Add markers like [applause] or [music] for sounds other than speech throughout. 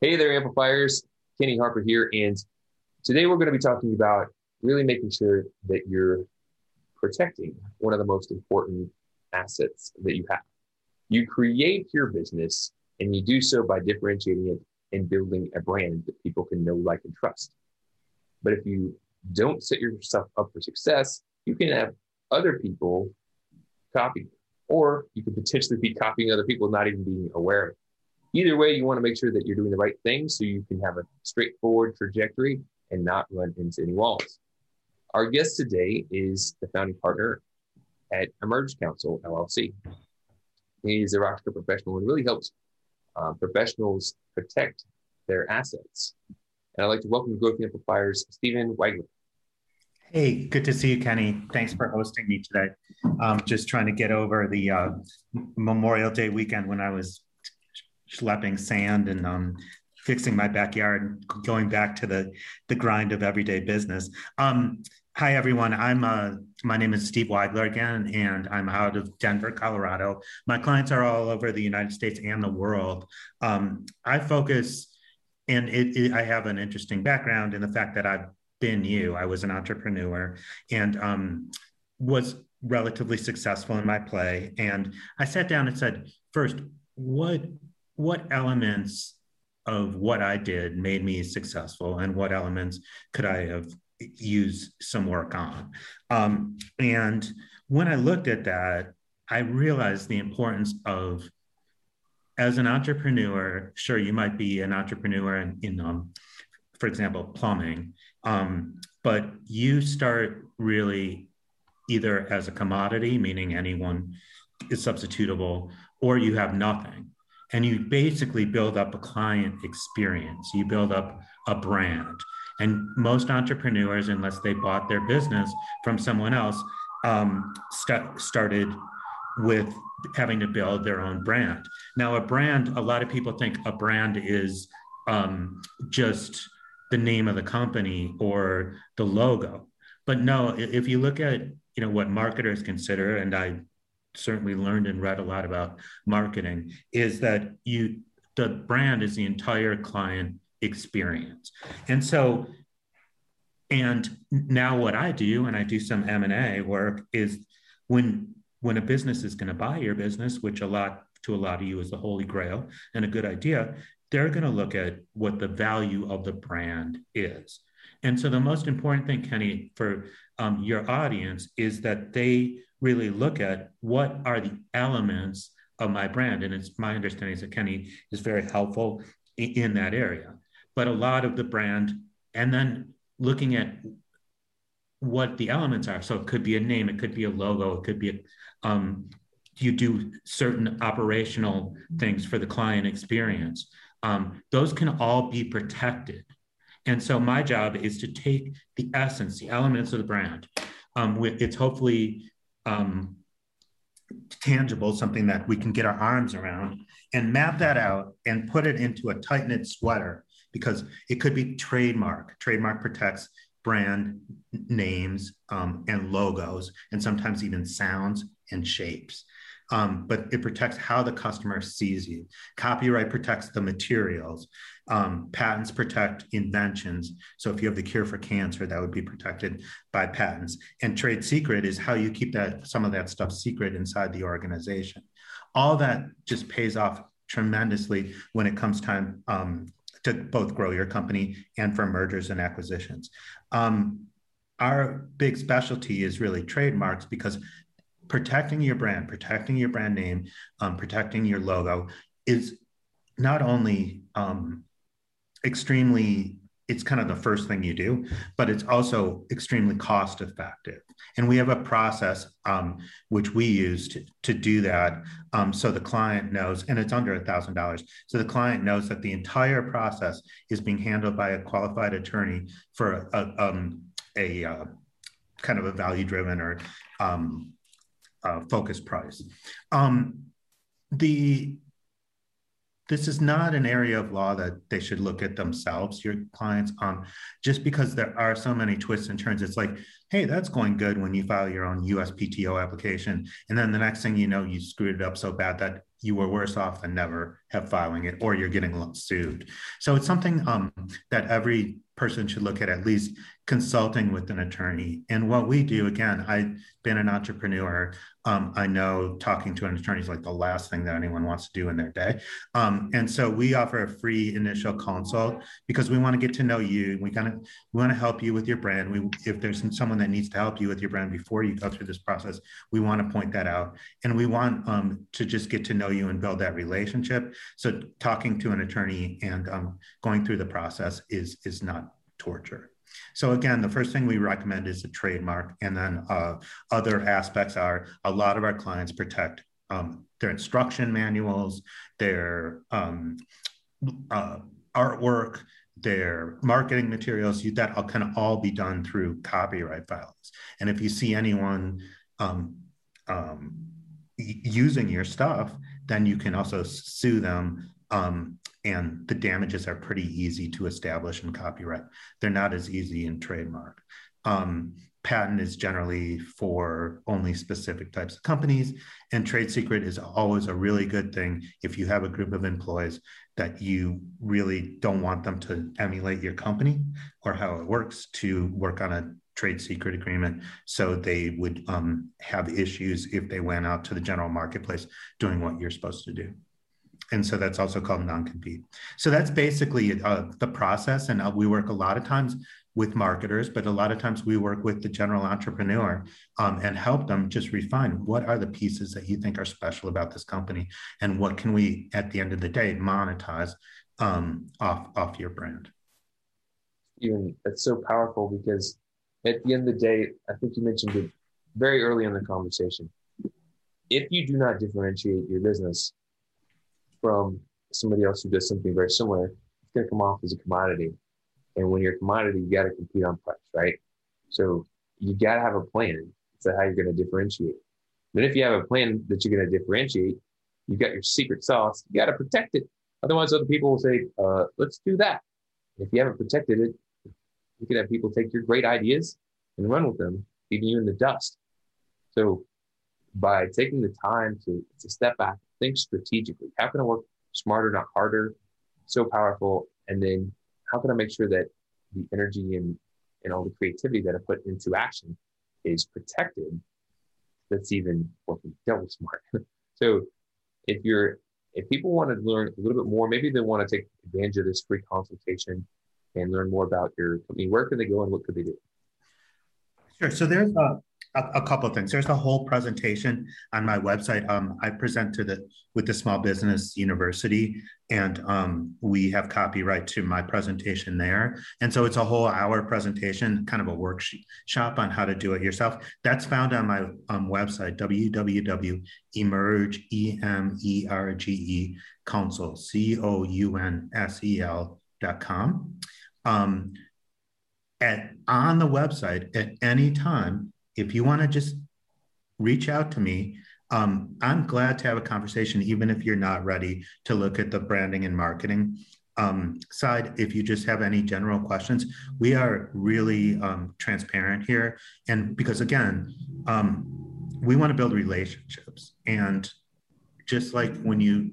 Hey there, amplifiers. Kenny Harper here. And today we're going to be talking about really making sure that you're protecting one of the most important assets that you have. You create your business and you do so by differentiating it and building a brand that people can know, like, and trust. But if you don't set yourself up for success, you can have other people copy, or you could potentially be copying other people, not even being aware of it. Either way, you want to make sure that you're doing the right thing so you can have a straightforward trajectory and not run into any walls. Our guest today is the founding partner at Emerge Counsel LLC. He's a rockstar professional and really helps uh, professionals protect their assets. And I'd like to welcome Growth Amplifiers, Stephen Weigler. Hey, good to see you, Kenny. Thanks for hosting me today. Um, just trying to get over the uh, Memorial Day weekend when I was schlepping sand and um, fixing my backyard, going back to the the grind of everyday business. Um, hi everyone, I'm uh, my name is Steve Weigler again, and I'm out of Denver, Colorado. My clients are all over the United States and the world. Um, I focus, and it, it, I have an interesting background in the fact that I've been you. I was an entrepreneur and um, was relatively successful in my play. And I sat down and said, first, what what elements of what I did made me successful, and what elements could I have used some work on? Um, and when I looked at that, I realized the importance of as an entrepreneur. Sure, you might be an entrepreneur in, in um, for example, plumbing, um, but you start really either as a commodity, meaning anyone is substitutable, or you have nothing. And you basically build up a client experience. You build up a brand. And most entrepreneurs unless they bought their business from someone else um, st- started with having to build their own brand. Now a brand a lot of people think a brand is um, just the name of the company or the logo. But no if you look at you know what marketers consider and i certainly learned and read a lot about marketing is that you the brand is the entire client experience. And so and now what i do and i do some m&a work is when when a business is going to buy your business which a lot to a lot of you is the holy grail and a good idea they're going to look at what the value of the brand is and so the most important thing kenny for um, your audience is that they really look at what are the elements of my brand. And it's my understanding that Kenny is very helpful in, in that area. But a lot of the brand, and then looking at what the elements are. So it could be a name, it could be a logo, it could be a, um, you do certain operational things for the client experience. Um, those can all be protected. And so my job is to take the essence, the elements of the brand. Um, with, it's hopefully um, tangible, something that we can get our arms around, and map that out and put it into a tight knit sweater because it could be trademark. Trademark protects brand names um, and logos, and sometimes even sounds and shapes um, but it protects how the customer sees you. Copyright protects the materials. Um, patents protect inventions. So if you have the cure for cancer, that would be protected by patents. And trade secret is how you keep that some of that stuff secret inside the organization. All that just pays off tremendously when it comes time um, to both grow your company and for mergers and acquisitions. Um, our big specialty is really trademarks because protecting your brand, protecting your brand name, um, protecting your logo is not only um, extremely it's kind of the first thing you do, but it's also extremely cost effective. And we have a process um, which we use to, to do that. Um, so the client knows, and it's under a thousand dollars. So the client knows that the entire process is being handled by a qualified attorney for a, a, um, a uh, kind of a value driven or um, uh, focus price. Um, the this is not an area of law that they should look at themselves, your clients, um, just because there are so many twists and turns. It's like, hey, that's going good when you file your own USPTO application. And then the next thing you know, you screwed it up so bad that you were worse off than never have filing it, or you're getting sued. So it's something um, that every person should look at at least consulting with an attorney. And what we do, again, I've been an entrepreneur. Um, I know talking to an attorney is like the last thing that anyone wants to do in their day. Um, and so we offer a free initial consult because we want to get to know you. We kind of we want to help you with your brand. We if there's someone that needs to help you with your brand before you go through this process, we want to point that out. And we want um, to just get to know you and build that relationship. So talking to an attorney and um, going through the process is is not torture. So again, the first thing we recommend is a trademark, and then uh, other aspects are a lot of our clients protect um, their instruction manuals, their um, uh, artwork, their marketing materials. That all can all be done through copyright filings. And if you see anyone um, um using your stuff, then you can also sue them um, and the damages are pretty easy to establish in copyright. They're not as easy in trademark. Um, patent is generally for only specific types of companies, and trade secret is always a really good thing if you have a group of employees that you really don't want them to emulate your company or how it works to work on a trade secret agreement so they would um, have issues if they went out to the general marketplace doing what you're supposed to do and so that's also called non-compete. So that's basically uh, the process and uh, we work a lot of times with marketers but a lot of times we work with the general entrepreneur um, and help them just refine what are the pieces that you think are special about this company and what can we at the end of the day monetize um, off off your brand. Even that's so powerful because at the end of the day i think you mentioned it very early in the conversation. If you do not differentiate your business from somebody else who does something very similar, it's going to come off as a commodity. And when you're a commodity, you got to compete on price, right? So you got to have a plan to how you're going to differentiate. Then, if you have a plan that you're going to differentiate, you've got your secret sauce, you got to protect it. Otherwise, other people will say, uh, let's do that. If you haven't protected it, you can have people take your great ideas and run with them, leaving you in the dust. So by taking the time to, to step back, think strategically. How can I work smarter, not harder? So powerful. And then how can I make sure that the energy and, and all the creativity that I put into action is protected? That's even working double smart. [laughs] so if you're if people want to learn a little bit more, maybe they want to take advantage of this free consultation and learn more about your company, where can they go and what could they do? Sure. So there's a a, a, couple of things. There's a whole presentation on my website. Um, I present to the with the Small Business University, and um, we have copyright to my presentation there. And so it's a whole hour presentation, kind of a workshop on how to do it yourself. That's found on my um, website, www.emerge, E-M-E-R-G-E, counsel, C-O-U-N-S-E-L dot com. Um, at, on the website at any time, if you want to just reach out to me, um, I'm glad to have a conversation, even if you're not ready to look at the branding and marketing um, side. If you just have any general questions, we are really um, transparent here. And because again, um, we want to build relationships. And just like when you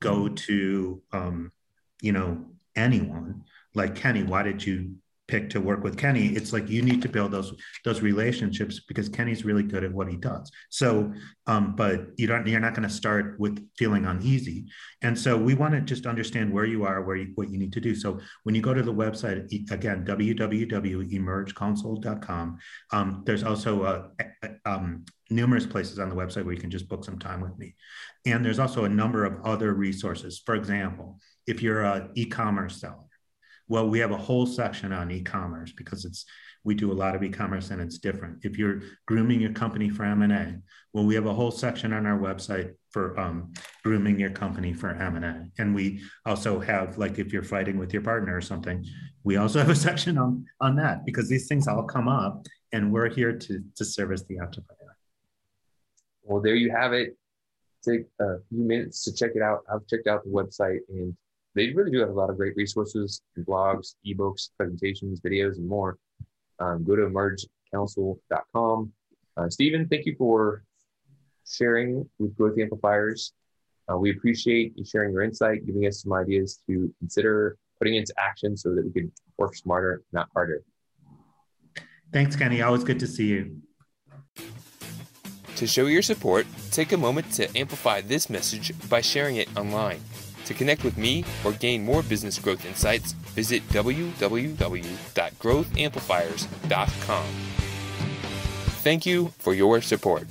go to, um, you know, anyone like Kenny, why did you to work with Kenny, it's like you need to build those those relationships because Kenny's really good at what he does. So, um, but you don't you're not going to start with feeling uneasy, and so we want to just understand where you are, where you, what you need to do. So when you go to the website again, www.emergecounsel.com, um, there's also uh, um, numerous places on the website where you can just book some time with me, and there's also a number of other resources. For example, if you're an e-commerce seller well, we have a whole section on e-commerce because it's we do a lot of e-commerce and it's different. If you're grooming your company for M&A, well, we have a whole section on our website for um, grooming your company for M&A. And we also have, like, if you're fighting with your partner or something, we also have a section on, on that because these things all come up and we're here to, to service the entrepreneur. Well, there you have it. take a few minutes to check it out. I've checked out the website and they really do have a lot of great resources, blogs, ebooks, presentations, videos, and more. Um, go to emergecounsel.com. Uh, Stephen, thank you for sharing with Growth Amplifiers. Uh, we appreciate you sharing your insight, giving us some ideas to consider putting into action so that we can work smarter, not harder. Thanks, Kenny. Always good to see you. To show your support, take a moment to amplify this message by sharing it online. To connect with me or gain more business growth insights, visit www.growthamplifiers.com. Thank you for your support.